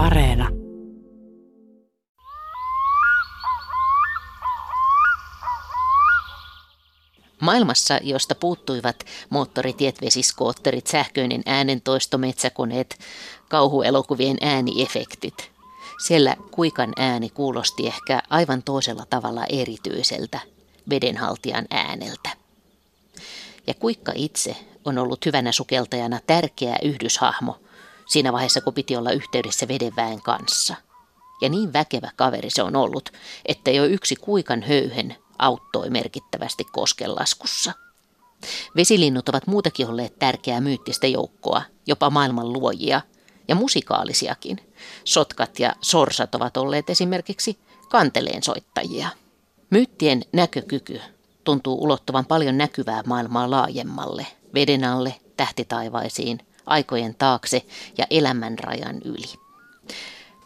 Areena. Maailmassa, josta puuttuivat moottoritiet, vesiskootterit, sähköinen äänentoisto, metsäkoneet, kauhuelokuvien ääniefektit. Siellä kuikan ääni kuulosti ehkä aivan toisella tavalla erityiseltä vedenhaltijan ääneltä. Ja kuikka itse on ollut hyvänä sukeltajana tärkeä yhdyshahmo siinä vaiheessa, kun piti olla yhteydessä vedenväen kanssa. Ja niin väkevä kaveri se on ollut, että jo yksi kuikan höyhen auttoi merkittävästi koskenlaskussa. Vesilinnut ovat muutakin olleet tärkeää myyttistä joukkoa, jopa maailman luojia, ja musikaalisiakin. Sotkat ja sorsat ovat olleet esimerkiksi kanteleen soittajia. Myyttien näkökyky tuntuu ulottuvan paljon näkyvää maailmaa laajemmalle, veden alle, tähtitaivaisiin, aikojen taakse ja elämän rajan yli.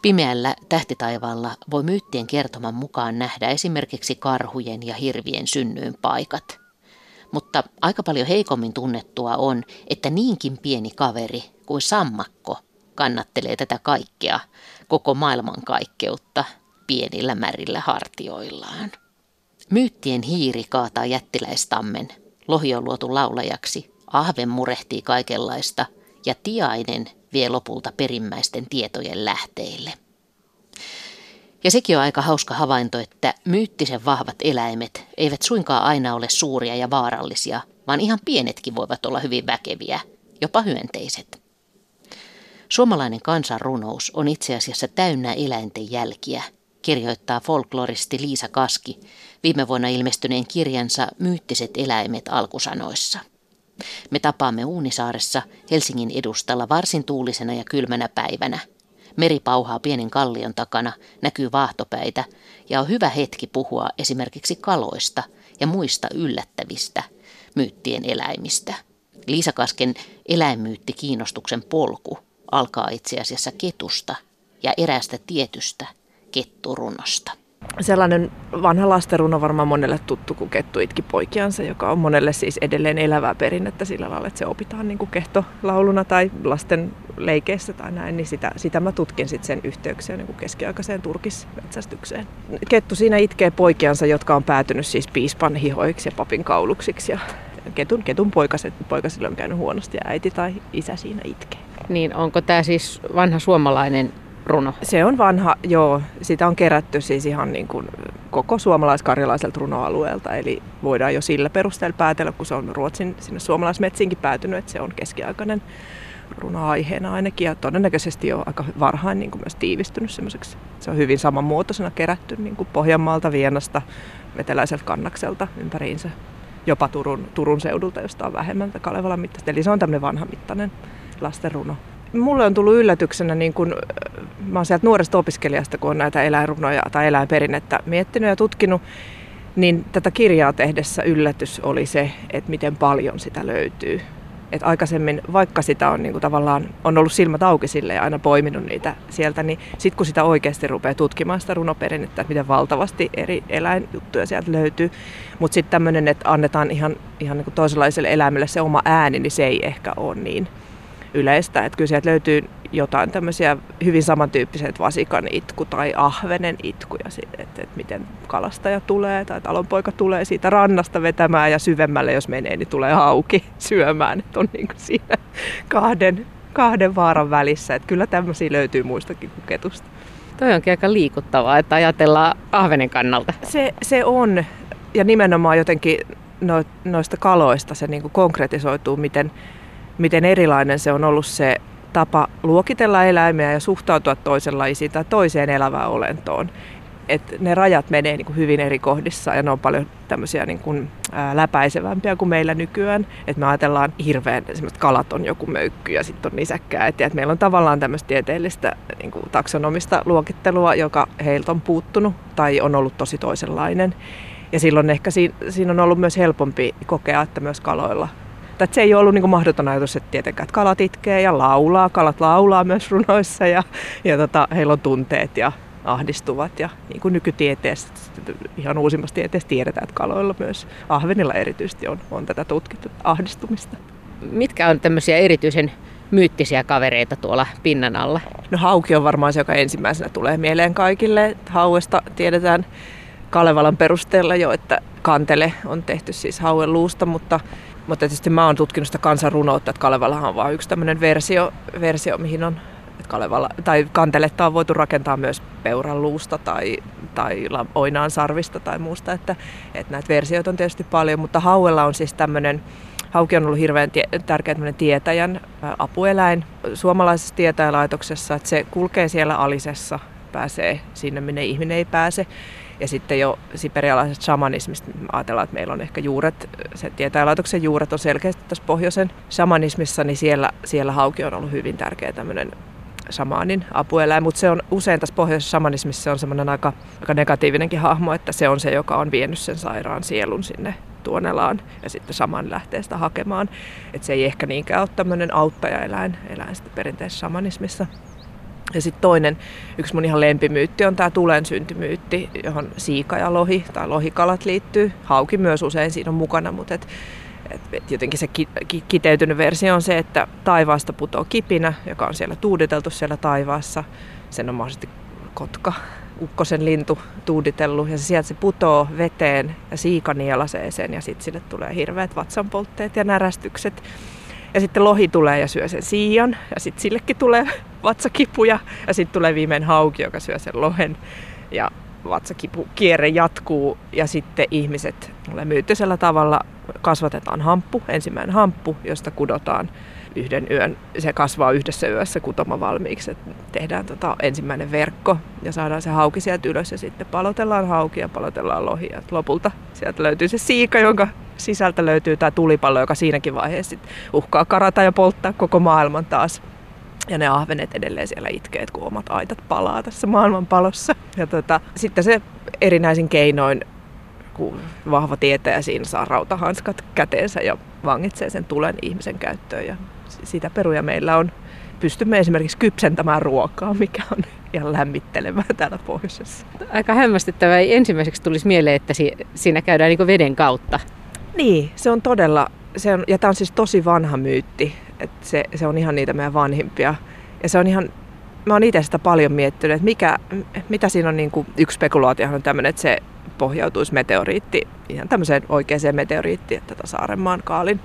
Pimeällä tähtitaivaalla voi myyttien kertoman mukaan nähdä esimerkiksi karhujen ja hirvien synnyyn paikat. Mutta aika paljon heikommin tunnettua on, että niinkin pieni kaveri kuin sammakko kannattelee tätä kaikkea, koko maailman kaikkeutta, pienillä märillä hartioillaan. Myyttien hiiri kaataa jättiläistammen, lohi on luotu laulajaksi, ahven murehtii kaikenlaista ja tiainen vie lopulta perimmäisten tietojen lähteille. Ja sekin on aika hauska havainto, että myyttisen vahvat eläimet eivät suinkaan aina ole suuria ja vaarallisia, vaan ihan pienetkin voivat olla hyvin väkeviä, jopa hyönteiset. Suomalainen kansanrunous on itse asiassa täynnä eläinten jälkiä, kirjoittaa folkloristi Liisa Kaski viime vuonna ilmestyneen kirjansa Myyttiset eläimet alkusanoissa. Me tapaamme Uunisaaressa Helsingin edustalla varsin tuulisena ja kylmänä päivänä. Meri pauhaa pienen kallion takana, näkyy vaahtopäitä ja on hyvä hetki puhua esimerkiksi kaloista ja muista yllättävistä myyttien eläimistä. Liisa Kasken eläinmyytti kiinnostuksen polku alkaa itse asiassa ketusta ja eräästä tietystä ketturunosta. Sellainen vanha lastenruno varmaan monelle tuttu kuin Kettu itki poikiansa, joka on monelle siis edelleen elävää perinnettä sillä lailla, että se opitaan niin kuin kehtolauluna tai lasten leikeissä tai näin, niin sitä, sitä mä tutkin sitten sen yhteyksiä niin kuin keskiaikaiseen turkismetsästykseen. Kettu siinä itkee poikiansa, jotka on päätynyt siis piispan hihoiksi ja papin kauluksiksi ja ketun, ketun poikaset, poikasille on käynyt huonosti ja äiti tai isä siinä itkee. Niin onko tämä siis vanha suomalainen runo? Se on vanha, joo. Sitä on kerätty siis ihan niin kuin koko suomalais-karjalaiselta runoalueelta. Eli voidaan jo sillä perusteella päätellä, kun se on Ruotsin sinne suomalaismetsiinkin päätynyt, että se on keskiaikainen runoaiheena ainakin. Ja todennäköisesti jo aika varhain niin kuin myös tiivistynyt semmoiseksi. Se on hyvin samanmuotoisena kerätty niin kuin Pohjanmaalta, Vienasta, veteläiseltä kannakselta ympäriinsä. Jopa Turun, Turun seudulta, josta on vähemmän Kalevalan mittaista. Eli se on tämmöinen vanha mittainen lastenruno mulle on tullut yllätyksenä, niin kun, mä oon sieltä nuoresta opiskelijasta, kun on näitä eläinrunoja tai eläinperinnettä miettinyt ja tutkinut, niin tätä kirjaa tehdessä yllätys oli se, että miten paljon sitä löytyy. Et aikaisemmin, vaikka sitä on niin kuin tavallaan on ollut silmät auki sille ja aina poiminut niitä sieltä, niin sitten kun sitä oikeasti rupeaa tutkimaan sitä runoperinnettä, että miten valtavasti eri eläinjuttuja sieltä löytyy, mutta sitten tämmöinen, että annetaan ihan, ihan niin kuin toisenlaiselle eläimelle se oma ääni, niin se ei ehkä ole niin yleistä. Että kyllä sieltä löytyy jotain tämmöisiä hyvin samantyyppisiä, että vasikan itku tai ahvenen itku ja että, että miten kalastaja tulee tai talonpoika tulee siitä rannasta vetämään ja syvemmälle jos menee, niin tulee hauki syömään. Että on niin kuin siinä kahden, kahden vaaran välissä. Että kyllä tämmöisiä löytyy muistakin kuin ketusta. Toi onkin aika liikuttavaa, että ajatellaan ahvenen kannalta. Se, se on, ja nimenomaan jotenkin no, noista kaloista se niin kuin konkretisoituu, miten miten erilainen se on ollut se tapa luokitella eläimiä ja suhtautua toisenlaisiin tai toiseen elävään olentoon. Et ne rajat menee niin kuin hyvin eri kohdissa ja ne on paljon tämmöisiä niin kuin, läpäisevämpiä kuin meillä nykyään. Et me ajatellaan hirveän, esimerkiksi kalat on joku möykky ja sitten on nisäkkäät. Ja meillä on tavallaan tämmöistä tieteellistä niin kuin taksonomista luokittelua, joka heiltä on puuttunut tai on ollut tosi toisenlainen. Ja silloin ehkä siinä, siinä on ollut myös helpompi kokea, että myös kaloilla mutta se ei ole ollut niin mahdoton ajatus, että tietenkään että kalat itkee ja laulaa. Kalat laulaa myös runoissa ja, ja tota, heillä on tunteet ja ahdistuvat. Ja niin kuin nykytieteessä, ihan uusimmassa tieteessä tiedetään, että kaloilla myös, ahvenilla erityisesti on, on tätä tutkittu ahdistumista. Mitkä on tämmöisiä erityisen myyttisiä kavereita tuolla pinnan alla? No hauki on varmaan se, joka ensimmäisenä tulee mieleen kaikille. Hauesta tiedetään Kalevalan perusteella jo, että kantele on tehty siis hauen luusta, mutta, mutta tietysti mä oon tutkinut sitä kansanrunoutta, että Kalevalahan on vain yksi tämmöinen versio, versio, mihin on Kalevala, tai kanteletta on voitu rakentaa myös peuran luusta tai, tai oinaan sarvista tai muusta, että, että näitä versioita on tietysti paljon, mutta hauella on siis tämmöinen Hauki on ollut hirveän tie, tärkeä tietäjän apueläin suomalaisessa tietäjälaitoksessa, että se kulkee siellä alisessa, pääsee sinne, minne ihminen ei pääse. Ja sitten jo siperialaisesta shamanismista ajatellaan, että meillä on ehkä juuret, se tietäjälaitoksen juuret on selkeästi tässä pohjoisen shamanismissa, niin siellä, siellä hauki on ollut hyvin tärkeä tämmöinen samanin apueläin, mutta se on usein tässä pohjoisessa shamanismissa se on semmoinen aika, aika negatiivinenkin hahmo, että se on se, joka on vienyt sen sairaan sielun sinne tuonelaan ja sitten saman lähtee sitä hakemaan. Että se ei ehkä niinkään ole tämmöinen auttajaeläin eläin sitten perinteisessä shamanismissa. Ja sitten toinen, yksi mun ihan lempimyytti on tämä tulen syntymyytti, johon siika ja lohi tai lohikalat liittyy. Hauki myös usein siinä on mukana, mutta et, et, et jotenkin se ki, ki, kiteytynyt versio on se, että taivaasta putoo kipinä, joka on siellä tuuditeltu siellä taivaassa. Sen on mahdollisesti kotka, ukkosen lintu tuuditellut ja se sieltä se putoo veteen ja siika nielasee sen ja sitten sille tulee hirveät vatsanpoltteet ja närästykset. Ja sitten lohi tulee ja syö sen siian ja sitten sillekin tulee vatsakipuja ja sitten tulee viimein hauki, joka syö sen lohen. Ja vatsakipu kierre jatkuu ja sitten ihmiset myyttisellä tavalla kasvatetaan hamppu, ensimmäinen hamppu, josta kudotaan yhden yön, se kasvaa yhdessä yössä kutoma valmiiksi. Et tehdään tota ensimmäinen verkko ja saadaan se hauki sieltä ylös ja sitten palotellaan hauki ja palotellaan lohi. Ja lopulta sieltä löytyy se siika, jonka sisältä löytyy tämä tulipallo, joka siinäkin vaiheessa uhkaa karata ja polttaa koko maailman taas. Ja ne ahvenet edelleen siellä itkee, kun omat aitat palaa tässä maailmanpalossa. Ja tota, sitten se erinäisin keinoin, kun vahva tietäjä siinä saa rautahanskat käteensä ja vangitsee sen tulen ihmisen käyttöön. Ja sitä peruja meillä on. Pystymme esimerkiksi kypsentämään ruokaa, mikä on ihan lämmittelevää täällä pohjoisessa. Aika hämmästyttävää. Ensimmäiseksi tulisi mieleen, että siinä käydään niin veden kautta. Niin, se on todella, se on, ja tämä on siis tosi vanha myytti, että se, se on ihan niitä meidän vanhimpia. Ja se on ihan, mä oon itse sitä paljon miettinyt, että mikä, mitä siinä on, niin kuin, yksi spekulaatio on tämmöinen, että se pohjautuisi meteoriitti, ihan tämmöiseen oikeaan meteoriittiin, että tätä Saarenmaan kaalin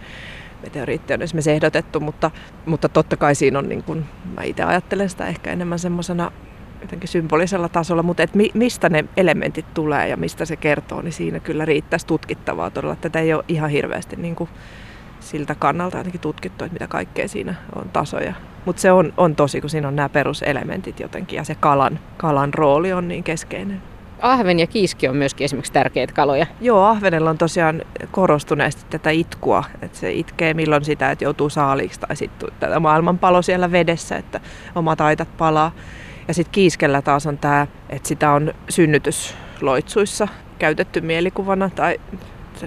meteoriitti on esimerkiksi ehdotettu, mutta, mutta totta kai siinä on, niin kuin, mä itse ajattelen sitä ehkä enemmän semmoisena jotenkin symbolisella tasolla, mutta et mi, mistä ne elementit tulee ja mistä se kertoo, niin siinä kyllä riittäisi tutkittavaa todella. Tätä ei ole ihan hirveästi niin kuin siltä kannalta jotenkin tutkittu, että mitä kaikkea siinä on tasoja. Mutta se on, on tosi, kun siinä on nämä peruselementit jotenkin ja se kalan, kalan rooli on niin keskeinen. Ahven ja kiiski on myöskin esimerkiksi tärkeitä kaloja. Joo, ahvenella on tosiaan korostuneesti tätä itkua. Että se itkee milloin sitä, että joutuu saaliksi tai sitten tätä maailmanpalo siellä vedessä, että omat aitat palaa. Ja sitten kiiskellä taas on tämä, että sitä on synnytysloitsuissa käytetty mielikuvana tai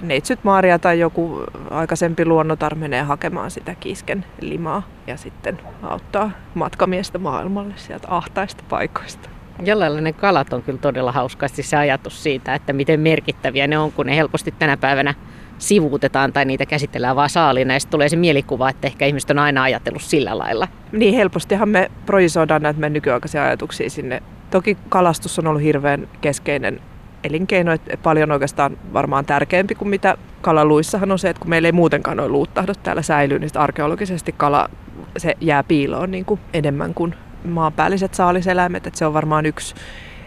neitsyt Maaria tai joku aikaisempi luonnotar menee hakemaan sitä kiisken limaa ja sitten auttaa matkamiestä maailmalle sieltä ahtaista paikoista. Jollain ne kalat on kyllä todella hauskasti se ajatus siitä, että miten merkittäviä ne on, kun ne helposti tänä päivänä sivuutetaan tai niitä käsitellään vaan saalina ja tulee se mielikuva, että ehkä ihmiset on aina ajatellut sillä lailla. Niin helpostihan me projisoidaan näitä meidän nykyaikaisia ajatuksia sinne. Toki kalastus on ollut hirveän keskeinen elinkeino, että paljon oikeastaan varmaan tärkeämpi kuin mitä kalaluissahan on se, että kun meillä ei muutenkaan ole luuttahdot täällä säilyy, niin arkeologisesti kala se jää piiloon niin kuin enemmän kuin maanpäälliset saaliseläimet, että se on varmaan yksi,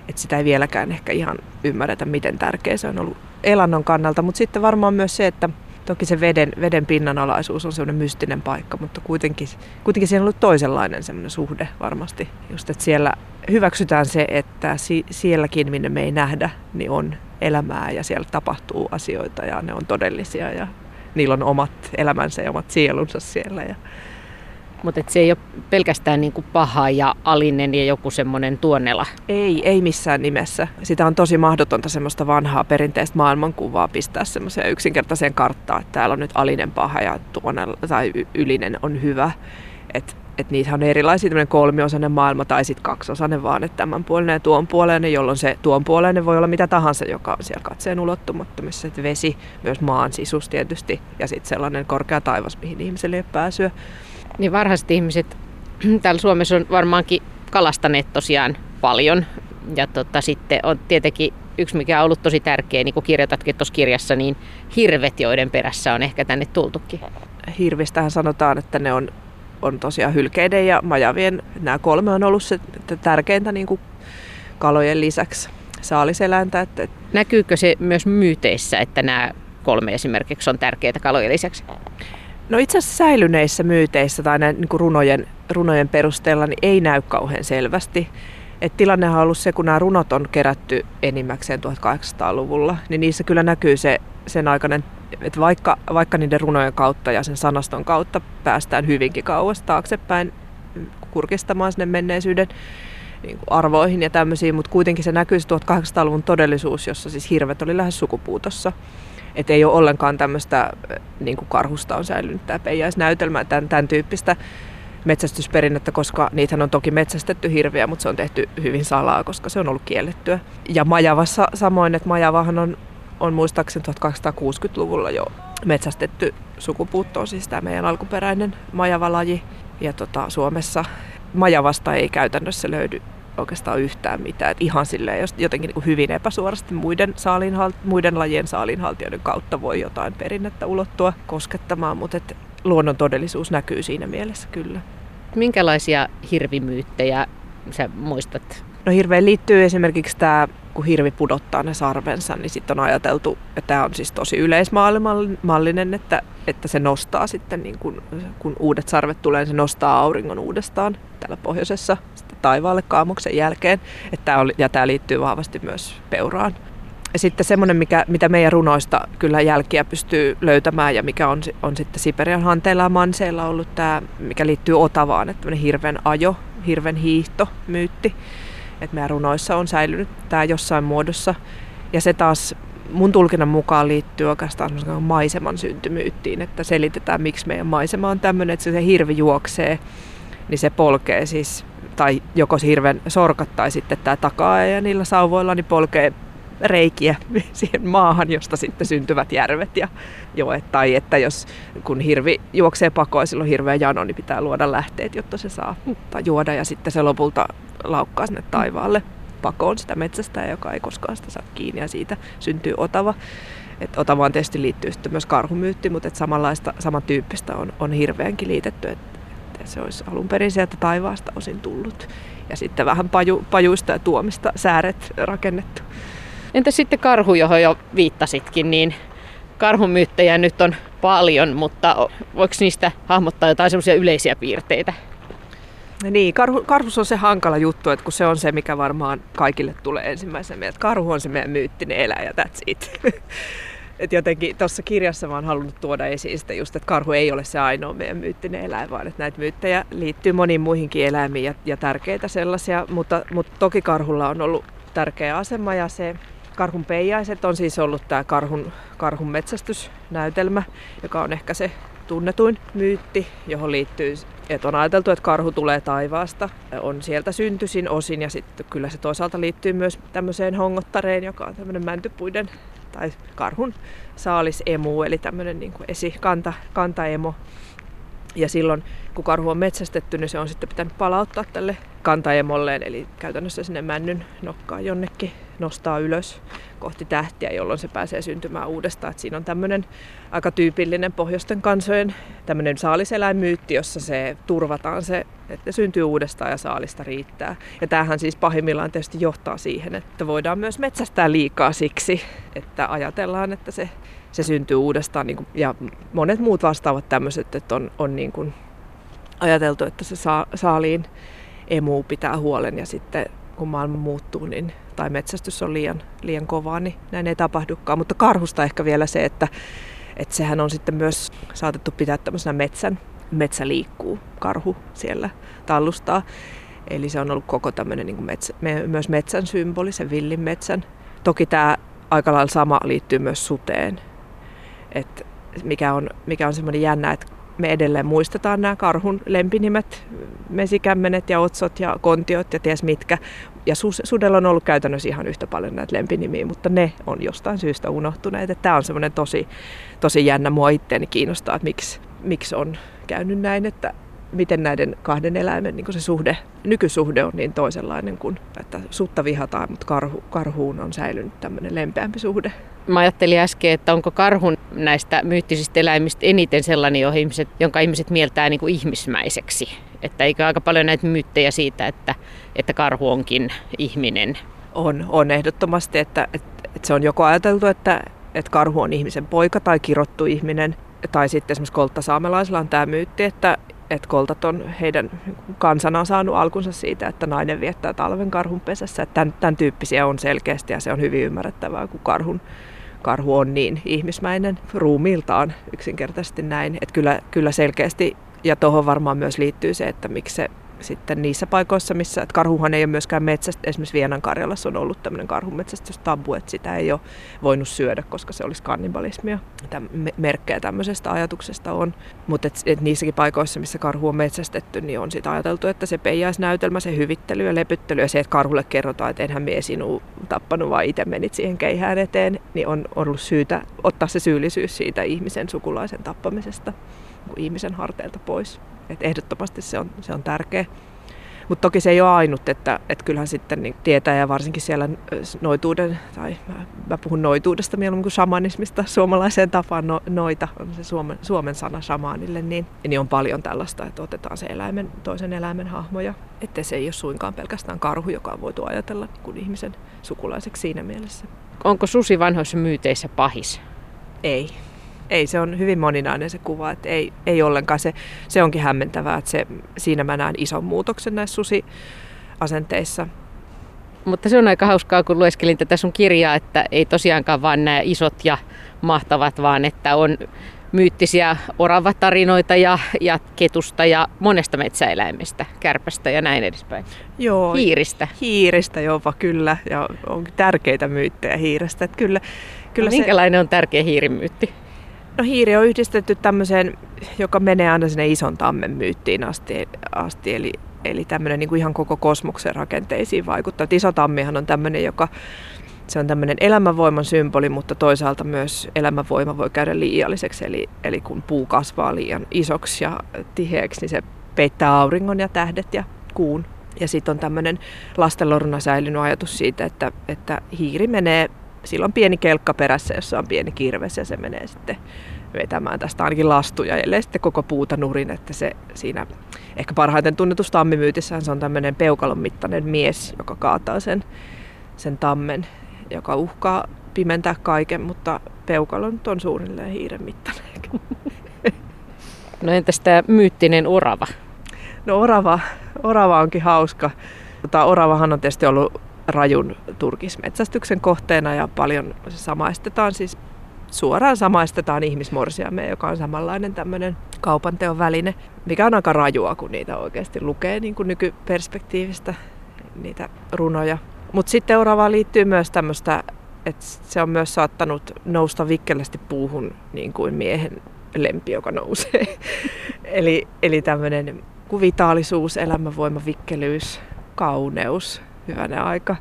että sitä ei vieläkään ehkä ihan ymmärretä, miten tärkeä se on ollut elannon kannalta, mutta sitten varmaan myös se, että toki se veden, veden pinnanalaisuus on semmoinen mystinen paikka, mutta kuitenkin, kuitenkin siinä on ollut toisenlainen semmoinen suhde varmasti. Just, että siellä hyväksytään se, että si, sielläkin, minne me ei nähdä, niin on elämää ja siellä tapahtuu asioita ja ne on todellisia ja niillä on omat elämänsä ja omat sielunsa siellä. Ja mutta se ei ole pelkästään niin kuin paha ja alinen ja joku semmoinen tuonnela. Ei, ei missään nimessä. Sitä on tosi mahdotonta semmoista vanhaa perinteistä maailmankuvaa pistää semmoiseen yksinkertaiseen karttaan, että täällä on nyt alinen paha ja tuonnela, tai ylinen on hyvä. Että et niitä on erilaisia, tämmöinen kolmiosainen maailma tai sitten kaksiosainen vaan, että tämän puolinen ja tuon puoleinen, jolloin se tuon puoleinen voi olla mitä tahansa, joka on siellä katseen ulottumattomissa. Että vesi, myös maan sisus tietysti ja sitten sellainen korkea taivas, mihin ihmiselle ei ole pääsyä. Niin varhaiset ihmiset täällä Suomessa on varmaankin kalastaneet tosiaan paljon. Ja tota, sitten on tietenkin yksi, mikä on ollut tosi tärkeä, niin kuin kirjoitatkin tuossa kirjassa, niin hirvet, joiden perässä on ehkä tänne tultukin. Hirvistähän sanotaan, että ne on, on tosiaan hylkeiden ja majavien. Nämä kolme on ollut se tärkeintä niin kuin kalojen lisäksi saaliseläintä. Että... Näkyykö se myös myyteissä, että nämä kolme esimerkiksi on tärkeitä kalojen lisäksi? No itse asiassa säilyneissä myyteissä tai näin, niin kuin runojen, runojen perusteella niin ei näy kauhean selvästi. Et tilannehan on ollut se, kun nämä runot on kerätty enimmäkseen 1800-luvulla, niin niissä kyllä näkyy se sen aikainen, että vaikka, vaikka niiden runojen kautta ja sen sanaston kautta päästään hyvinkin kauas taaksepäin kurkistamaan sinne menneisyyden niin kuin arvoihin ja tämmöisiin, mutta kuitenkin se näkyy se 1800-luvun todellisuus, jossa siis hirvet oli lähes sukupuutossa. Että ei ole ollenkaan tämmöistä, niin kuin karhusta on säilynyt tämä peijaisnäytelmä, tämän, tämän tyyppistä metsästysperinnettä, koska niitä on toki metsästetty hirviä, mutta se on tehty hyvin salaa, koska se on ollut kiellettyä. Ja Majavassa samoin, että Majavahan on, on muistaakseni 1260-luvulla jo metsästetty sukupuutto, siis tämä meidän alkuperäinen majavalaji. Ja tota, Suomessa Majavasta ei käytännössä löydy oikeastaan yhtään mitään. Et ihan silleen jotenkin niin hyvin epäsuorasti muiden, saaliinhal- muiden lajien saaliinhaltijoiden kautta voi jotain perinnettä ulottua koskettamaan, mutta et luonnon todellisuus näkyy siinä mielessä kyllä. Minkälaisia hirvimyyttejä sä muistat? No hirveen liittyy esimerkiksi tämä, kun hirvi pudottaa ne sarvensa, niin sitten on ajateltu, että tämä on siis tosi yleismallinen, että, että se nostaa sitten, niin kun, kun uudet sarvet tulee, niin se nostaa auringon uudestaan täällä pohjoisessa taivaalle kaamuksen jälkeen. Että on, ja tämä liittyy vahvasti myös peuraan. Ja sitten semmoinen, mikä, mitä meidän runoista kyllä jälkiä pystyy löytämään ja mikä on, on sitten Siperian hanteilla ja manseilla ollut tämä, mikä liittyy Otavaan, että hirven ajo, hirven hiihto, myytti. Että meidän runoissa on säilynyt tämä jossain muodossa. Ja se taas mun tulkinnan mukaan liittyy oikeastaan maiseman syntymyyttiin, että selitetään, miksi meidän maisema on tämmöinen, että se hirvi juoksee, niin se polkee siis, tai joko hirven sorkat tai sitten tämä takaa ja niillä sauvoilla niin polkee reikiä siihen maahan, josta sitten syntyvät järvet ja joet. Tai että jos kun hirvi juoksee pakoon silloin hirveä jano, niin pitää luoda lähteet, jotta se saa tai juoda ja sitten se lopulta laukkaa sinne taivaalle pakoon sitä metsästä, joka ei koskaan sitä saa kiinni ja siitä syntyy otava. Et Otavaan tietysti liittyy sitten myös karhumyytti, mutta et samanlaista, samantyyppistä on, on hirveänkin liitetty, että et se olisi alun perin sieltä taivaasta osin tullut. Ja sitten vähän paju, pajuista ja tuomista sääret rakennettu. Entä sitten karhu, johon jo viittasitkin, niin karhumyyttejä nyt on paljon, mutta voiko niistä hahmottaa jotain semmoisia yleisiä piirteitä? Niin, karhu, karhus on se hankala juttu, että kun se on se, mikä varmaan kaikille tulee ensimmäisenä mieleen, että karhu on se meidän myyttinen eläjä, that's it. Et jotenkin tuossa kirjassa mä oon halunnut tuoda esiin sitä just, että karhu ei ole se ainoa meidän myyttinen eläin, vaan että näitä myyttejä liittyy moniin muihinkin eläimiin ja, ja tärkeitä sellaisia, mutta, mutta toki karhulla on ollut tärkeä asema ja se Karhun peijaiset on siis ollut tämä karhun, karhun metsästysnäytelmä, joka on ehkä se tunnetuin myytti, johon liittyy, että on ajateltu, että karhu tulee taivaasta, on sieltä syntyisin osin ja sitten kyllä se toisaalta liittyy myös tämmöiseen hongottareen, joka on tämmöinen mäntypuiden tai karhun saalisemu, eli tämmöinen niin esikanta, kantaemo. Ja silloin, kun karhu on metsästetty, niin se on sitten pitänyt palauttaa tälle kantaemolleen, eli käytännössä sinne männyn nokkaan jonnekin nostaa ylös kohti tähtiä, jolloin se pääsee syntymään uudestaan. Et siinä on tämmöinen aika tyypillinen pohjoisten kansojen tämmöinen saaliseläinmyytti, jossa se turvataan se, että syntyy uudestaan ja saalista riittää. Ja tämähän siis pahimmillaan tietysti johtaa siihen, että voidaan myös metsästää liikaa siksi, että ajatellaan, että se, se syntyy uudestaan. Niin kuin, ja monet muut vastaavat tämmöiset, että on, on niin kuin ajateltu, että se saa, saaliin emu pitää huolen ja sitten kun maailma muuttuu niin, tai metsästys on liian, liian kovaa, niin näin ei tapahdukaan. Mutta karhusta ehkä vielä se, että, että sehän on sitten myös saatettu pitää tämmöisenä metsän, metsä liikkuu, karhu siellä tallustaa. Eli se on ollut koko tämmöinen niin metsä, myös metsän symboli, se villin metsän. Toki tämä aika lailla sama liittyy myös suteen. Et mikä on, mikä on semmoinen jännä, että me edelleen muistetaan nämä karhun lempinimet, mesikämmenet ja otsot ja kontiot ja ties mitkä. Ja sudella on ollut käytännössä ihan yhtä paljon näitä lempinimiä, mutta ne on jostain syystä unohtuneet. Tämä on semmoinen tosi, tosi jännä, mua itteeni kiinnostaa, että miksi, miksi on käynyt näin, että, miten näiden kahden eläimen niin se suhde, nykysuhde on niin toisenlainen kuin, että sutta vihataan, mutta karhu, karhuun on säilynyt tämmöinen lempeämpi suhde. Mä ajattelin äsken, että onko karhun näistä myyttisistä eläimistä eniten sellainen, johon ihmiset, jonka ihmiset mieltää niin kuin ihmismäiseksi. Että eikö aika paljon näitä myyttejä siitä, että, että karhu onkin ihminen? On, on ehdottomasti, että, että, että se on joko ajateltu, että, että karhu on ihmisen poika tai kirottu ihminen. Tai sitten esimerkiksi kolttasaamelaisilla on tämä myytti, että, että koltat on heidän kansana on saanut alkunsa siitä, että nainen viettää talven karhun pesässä. Tämän, tämän tyyppisiä on selkeästi ja se on hyvin ymmärrettävää, kun karhun, karhu on niin ihmismäinen ruumiiltaan yksinkertaisesti näin. Että kyllä, kyllä selkeästi, ja tuohon varmaan myös liittyy se, että miksi se sitten niissä paikoissa, missä, että karhuhan ei ole myöskään metsästä, esimerkiksi Vienan Karjalassa on ollut tämmöinen tabu, että sitä ei ole voinut syödä, koska se olisi kannibalismia. Täm, merkkejä tämmöisestä ajatuksesta on, mutta et, et niissäkin paikoissa, missä karhu on metsästetty, niin on sitä ajateltu, että se peijaisnäytelmä, se hyvittely ja lepyttely ja se, että karhulle kerrotaan, että enhän mie sinua tappanut, vaan itse menit siihen keihään eteen, niin on ollut syytä ottaa se syyllisyys siitä ihmisen sukulaisen tappamisesta ihmisen harteilta pois. Et ehdottomasti se on, se on tärkeä. Mutta toki se ei ole ainut, että, että kyllähän sitten niin tietää ja varsinkin siellä noituuden, tai mä, mä puhun noituudesta mieluummin kuin shamanismista suomalaiseen tapaan, no, noita on se suomen, suomen sana shamanille, niin, niin on paljon tällaista, että otetaan se eläimen, toisen eläimen hahmoja. Että se ei ole suinkaan pelkästään karhu, joka on voitu ajatella kuin ihmisen sukulaiseksi siinä mielessä. Onko susi vanhoissa myyteissä pahis? Ei ei, se on hyvin moninainen se kuva, että ei, ei ollenkaan. Se, se onkin hämmentävää, että se, siinä mä näen ison muutoksen näissä susiasenteissa. Mutta se on aika hauskaa, kun lueskelin tätä sun kirjaa, että ei tosiaankaan vaan nämä isot ja mahtavat, vaan että on myyttisiä oravatarinoita ja, ja ketusta ja monesta metsäeläimestä, kärpästä ja näin edespäin. Joo, hiiristä. Hiiristä jopa kyllä, ja on tärkeitä myyttejä hiirestä. Että kyllä, kyllä no, minkälainen se... on tärkeä hiirimyytti? No hiiri on yhdistetty tämmöiseen, joka menee aina sinne ison tammen myyttiin asti, asti eli, eli tämmöinen niin kuin ihan koko kosmoksen rakenteisiin vaikuttaa. Iso tammihan on tämmöinen, joka se on tämmöinen elämänvoiman symboli, mutta toisaalta myös elämänvoima voi käydä liialliseksi. Eli, eli kun puu kasvaa liian isoksi ja tiheäksi, niin se peittää auringon ja tähdet ja kuun. Ja sitten on tämmöinen lastenloruna säilynyt ajatus siitä, että, että hiiri menee sillä on pieni kelkka perässä, jossa on pieni kirves ja se menee sitten vetämään tästä ainakin lastuja, ellei sitten koko puuta nurin, että se siinä ehkä parhaiten tunnetusta tammimyytissään se on tämmöinen peukalon mittainen mies, joka kaataa sen, sen tammen, joka uhkaa pimentää kaiken, mutta peukalon on suunnilleen hiiren mittainen. No entäs tämä myyttinen orava? No orava, orava onkin hauska. Tota, oravahan on tietysti ollut rajun turkismetsästyksen kohteena ja paljon samaistetaan siis suoraan samaistetaan ihmismorsiamme, joka on samanlainen tämmöinen kaupanteon väline, mikä on aika rajua, kun niitä oikeasti lukee niin kuin nykyperspektiivistä, niitä runoja. Mutta sitten oravaan liittyy myös tämmöistä, että se on myös saattanut nousta vikkelästi puuhun niin kuin miehen lempi, joka nousee. eli, eli tämmöinen vitaalisuus, elämänvoima, vikkelyys, kauneus, hyvänä aika.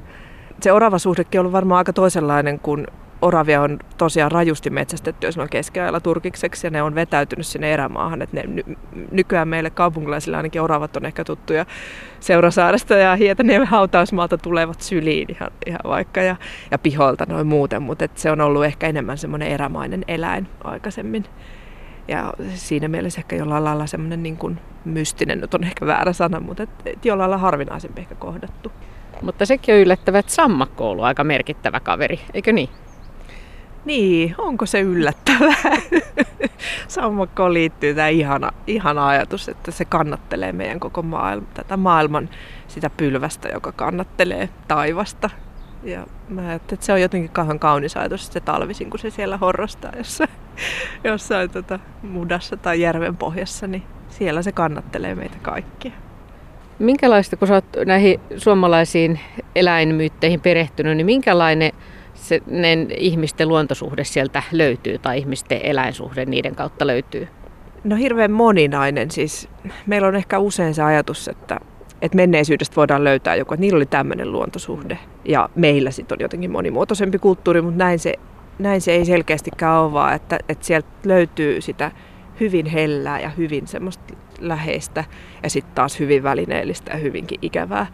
Se oravasuhdekin on ollut varmaan aika toisenlainen, kun oravia on tosiaan rajusti metsästetty silloin keskiajalla turkikseksi ja ne on vetäytynyt sinne erämaahan. Et ne, ny, nykyään meille kaupunkilaisille ainakin oravat on ehkä tuttuja Seurasaaresta ja Hietaniemen hautausmaalta tulevat syliin ihan, ihan vaikka ja, ja piholta noin muuten, mutta se on ollut ehkä enemmän semmoinen erämainen eläin aikaisemmin. Ja siinä mielessä ehkä jollain lailla semmoinen niin mystinen, nyt on ehkä väärä sana, mutta et, et jollain lailla harvinaisempi ehkä kohdattu. Mutta sekin on yllättävä, että sammakko on ollut aika merkittävä kaveri, eikö niin? Niin, onko se yllättävää? Sammakkoon liittyy tämä ihana, ihana ajatus, että se kannattelee meidän koko maailma, tätä maailman sitä pylvästä, joka kannattelee taivasta. Ja mä että se on jotenkin kauhean kaunis ajatus, että se talvisin, kun se siellä horrostaa jossain, jossain tota mudassa tai järven pohjassa, niin siellä se kannattelee meitä kaikkia. Minkälaista, kun sä oot näihin suomalaisiin eläinmyytteihin perehtynyt, niin minkälainen se, ihmisten luontosuhde sieltä löytyy tai ihmisten eläinsuhde niiden kautta löytyy? No hirveän moninainen. Siis meillä on ehkä usein se ajatus, että, että menneisyydestä voidaan löytää joku, että niillä oli tämmöinen luontosuhde. Ja meillä sitten on jotenkin monimuotoisempi kulttuuri, mutta näin se, näin se ei selkeästikään ole vaan, että, että sieltä löytyy sitä hyvin hellää ja hyvin semmoista läheistä ja sitten taas hyvin välineellistä ja hyvinkin ikävää.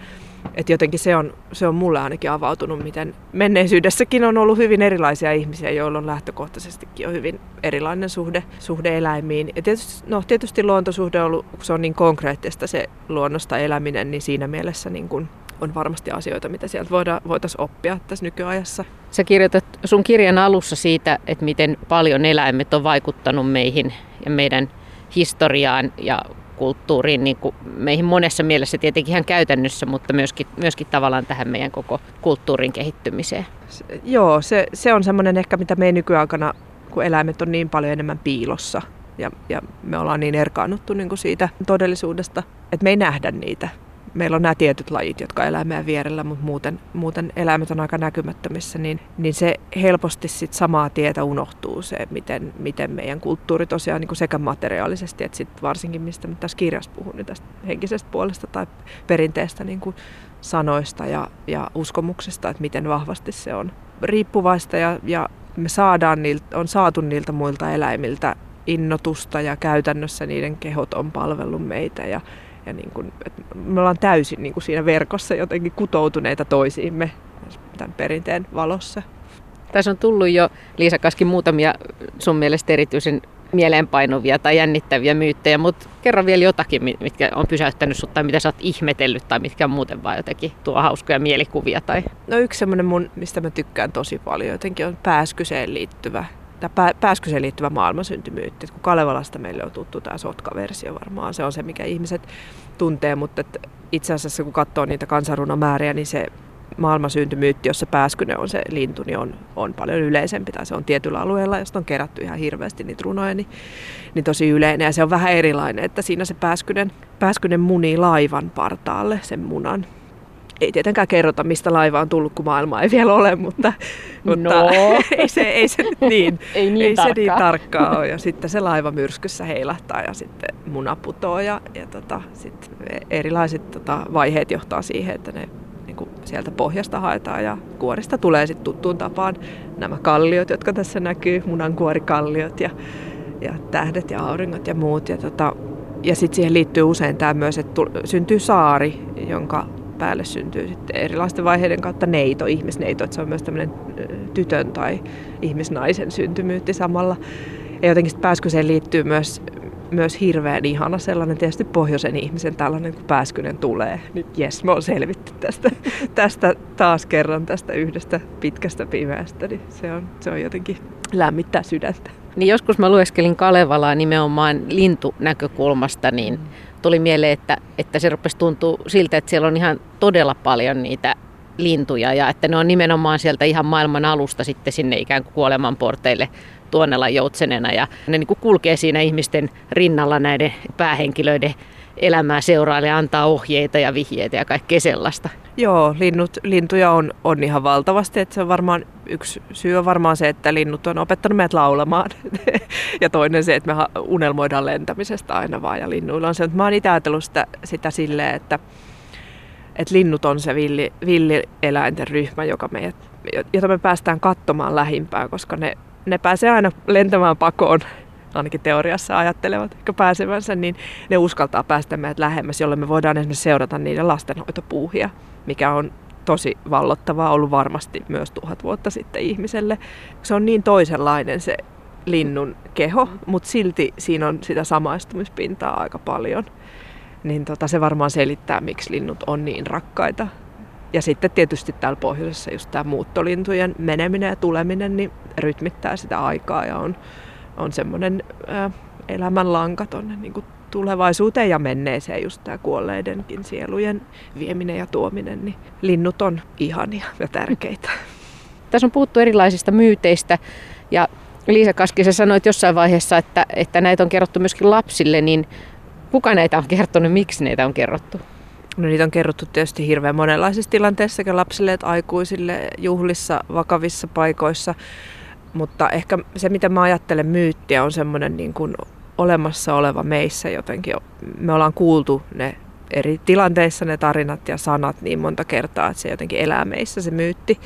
Et jotenkin se on, se on mulle ainakin avautunut, miten menneisyydessäkin on ollut hyvin erilaisia ihmisiä, joilla on lähtökohtaisestikin jo hyvin erilainen suhde, suhde eläimiin. Ja tietysti, no, tietysti luontosuhde on ollut, kun se on niin konkreettista se luonnosta eläminen, niin siinä mielessä niin kun on varmasti asioita, mitä sieltä voitaisiin oppia tässä nykyajassa. Sä kirjoitat sun kirjan alussa siitä, että miten paljon eläimet on vaikuttanut meihin ja meidän historiaan ja kulttuuriin, niin kuin meihin monessa mielessä tietenkin ihan käytännössä, mutta myöskin, myöskin tavallaan tähän meidän koko kulttuurin kehittymiseen. Se, joo, se, se on semmoinen ehkä, mitä me nykyaikana, kun eläimet on niin paljon enemmän piilossa ja, ja me ollaan niin erkaannuttu niin kuin siitä todellisuudesta, että me ei nähdä niitä meillä on nämä tietyt lajit, jotka elää meidän vierellä, mutta muuten, muuten eläimet on aika näkymättömissä, niin, niin se helposti sit samaa tietä unohtuu se, miten, miten meidän kulttuuri tosiaan niin kuin sekä materiaalisesti, että sit varsinkin mistä mä tässä kirjassa puhun, niin tästä henkisestä puolesta tai perinteestä niin kuin sanoista ja, ja uskomuksesta, että miten vahvasti se on riippuvaista ja, ja me saadaan niiltä, on saatu niiltä muilta eläimiltä innotusta ja käytännössä niiden kehot on palvellut meitä ja ja niin kuin, että me ollaan täysin niin kuin siinä verkossa jotenkin kutoutuneita toisiimme tämän perinteen valossa. Tässä on tullut jo, Liisa Kaskin, muutamia sun mielestä erityisen mieleenpainuvia tai jännittäviä myyttejä, mutta kerro vielä jotakin, mitkä on pysäyttänyt sut tai mitä sä oot ihmetellyt tai mitkä on muuten vaan jotenkin tuo hauskoja mielikuvia. Tai... No yksi semmoinen mun, mistä mä tykkään tosi paljon, jotenkin on pääskyseen liittyvä tämä pääskyseen liittyvä maailmansyntymyytti. Kun Kalevalasta meille on tuttu tämä sotkaversio varmaan, se on se, mikä ihmiset tuntee, mutta itse asiassa kun katsoo niitä kansanrunomääriä, niin se maailmansyntymyytti, jossa pääskyne on se lintu, niin on, on paljon yleisempi, tai se on tietyllä alueella, josta on kerätty ihan hirveästi niitä runoja, niin, niin tosi yleinen. Ja se on vähän erilainen, että siinä se pääskynen, pääskynen munii laivan partaalle sen munan ei tietenkään kerrota, mistä laiva on tullut, kun maailma ei vielä ole, mutta, mutta no. ei, se, ei se nyt niin, ei niin, ei tarkkaa. se niin tarkkaa ole. Ja sitten se laiva myrskyssä heilahtaa ja sitten muna putoo ja, ja tota, sit erilaiset tota, vaiheet johtaa siihen, että ne niin kuin sieltä pohjasta haetaan ja kuorista tulee sitten tuttuun tapaan nämä kalliot, jotka tässä näkyy, munankuorikalliot ja, ja tähdet ja auringot ja muut. Ja, tota, ja sitten siihen liittyy usein tämä myös, että syntyy saari, jonka päälle syntyy sitten erilaisten vaiheiden kautta neito, ihmisneito, että se on myös tämmöinen tytön tai ihmisnaisen syntymyytti samalla. Ja jotenkin pääskyseen liittyy myös, myös hirveän ihana sellainen tietysti pohjoisen ihmisen tällainen, kun pääskynen tulee. Niin jes, me on selvitty tästä, tästä taas kerran tästä yhdestä pitkästä pimeästä, niin se on, se on jotenkin lämmittää sydäntä. Niin joskus mä lueskelin Kalevalaa nimenomaan lintunäkökulmasta, niin mm tuli mieleen, että, että se rupesi tuntua siltä, että siellä on ihan todella paljon niitä lintuja ja että ne on nimenomaan sieltä ihan maailman alusta sitten sinne ikään kuin kuolemanporteille tuonnella joutsenena. Ja ne niin kuin kulkee siinä ihmisten rinnalla näiden päähenkilöiden elämää seuraille ja antaa ohjeita ja vihjeitä ja kaikkea sellaista. Joo, linnut, lintuja on, on ihan valtavasti. Että se on varmaan, yksi syy on varmaan se, että linnut on opettanut meidät laulamaan. ja toinen se, että me unelmoidaan lentämisestä aina vaan. Ja linnuilla on se, että mä oon itse ajatellut sitä, sitä silleen, että, että linnut on se villi, villieläinten ryhmä, joka meidät, jota me päästään katsomaan lähimpään, koska ne, ne pääsee aina lentämään pakoon ainakin teoriassa ajattelevat ehkä pääsevänsä, niin ne uskaltaa päästä meidät lähemmäs, jolloin me voidaan esimerkiksi seurata niiden lastenhoitopuuhia, mikä on tosi vallottavaa ollut varmasti myös tuhat vuotta sitten ihmiselle. Se on niin toisenlainen se linnun keho, mutta silti siinä on sitä samaistumispintaa aika paljon. Niin tota, se varmaan selittää, miksi linnut on niin rakkaita. Ja sitten tietysti täällä pohjoisessa just tämä muuttolintujen meneminen ja tuleminen niin rytmittää sitä aikaa ja on on semmoinen elämänlanka tuonne niin tulevaisuuteen ja menneeseen, just tämä kuolleidenkin sielujen vieminen ja tuominen, niin linnut on ihania ja tärkeitä. Tässä on puhuttu erilaisista myyteistä ja Liisa Kaskisen sanoit jossain vaiheessa, että, että näitä on kerrottu myöskin lapsille, niin kuka näitä on kertonut, miksi näitä on kerrottu? No niitä on kerrottu tietysti hirveän monenlaisissa tilanteissa sekä lapsille että aikuisille, juhlissa, vakavissa paikoissa. Mutta ehkä se, mitä mä ajattelen myyttiä, on semmoinen niin kuin olemassa oleva meissä jotenkin. Me ollaan kuultu ne eri tilanteissa ne tarinat ja sanat niin monta kertaa, että se jotenkin elää meissä se myytti.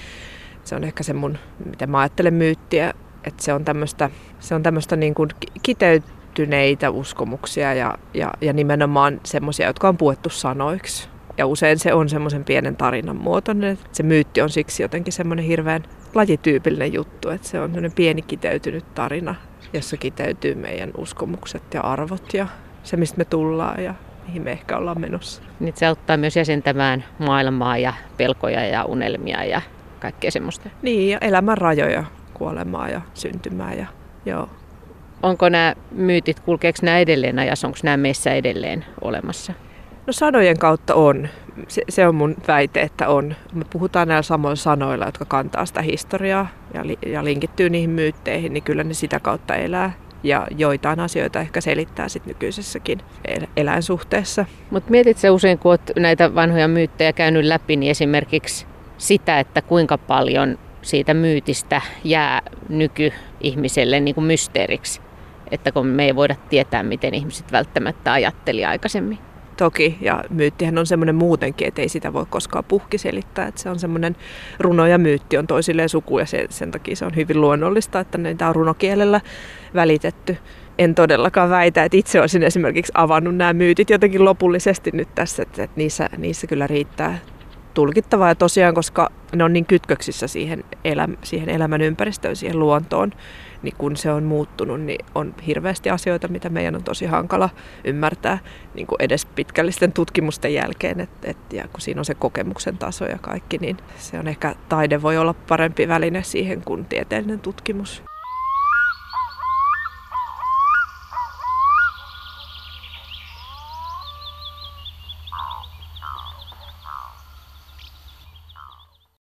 Se on ehkä se mun, miten mä ajattelen myyttiä, että se on tämmöistä, se on tämmöistä niin kuin kiteyt, kiteytyneitä uskomuksia ja, ja, ja nimenomaan semmoisia, jotka on puettu sanoiksi. Ja usein se on semmoisen pienen tarinan muotoinen. Se myytti on siksi jotenkin semmoinen hirveän lajityypillinen juttu, että se on semmoinen pieni kiteytynyt tarina, jossa kiteytyy meidän uskomukset ja arvot ja se, mistä me tullaan ja mihin me ehkä ollaan menossa. Niin se auttaa myös jäsentämään maailmaa ja pelkoja ja unelmia ja kaikkea semmoista. Niin, ja elämän rajoja, kuolemaa ja syntymää. Ja, joo. Onko nämä myytit, kulkeeko nämä edelleen ajassa, onko nämä meissä edelleen olemassa? No sanojen kautta on. Se, se on mun väite, että on. Me puhutaan näillä samoilla sanoilla, jotka kantaa sitä historiaa ja, li, ja linkittyy niihin myytteihin, niin kyllä ne sitä kautta elää. Ja joitain asioita ehkä selittää sit nykyisessäkin eläinsuhteessa. Mutta mietit se usein, kun olet näitä vanhoja myyttejä käynyt läpi, niin esimerkiksi sitä, että kuinka paljon siitä myytistä jää nykyihmiselle niin kuin mysteeriksi. Että kun me ei voida tietää, miten ihmiset välttämättä ajatteli aikaisemmin. Toki, ja myyttihän on semmoinen muutenkin, että ei sitä voi koskaan puhki selittää. Että se on semmoinen, runo ja myytti on toisilleen suku, ja sen, sen takia se on hyvin luonnollista, että niitä on runokielellä välitetty. En todellakaan väitä, että itse olisin esimerkiksi avannut nämä myytit jotenkin lopullisesti nyt tässä, että niissä, niissä kyllä riittää tulkittavaa ja tosiaan, koska ne on niin kytköksissä siihen, elä, siihen elämän ympäristöön, siihen luontoon, niin kun se on muuttunut, niin on hirveästi asioita, mitä meidän on tosi hankala ymmärtää niin kuin edes pitkällisten tutkimusten jälkeen. Et, et, ja kun siinä on se kokemuksen taso ja kaikki, niin se on ehkä taide voi olla parempi väline siihen kuin tieteellinen tutkimus.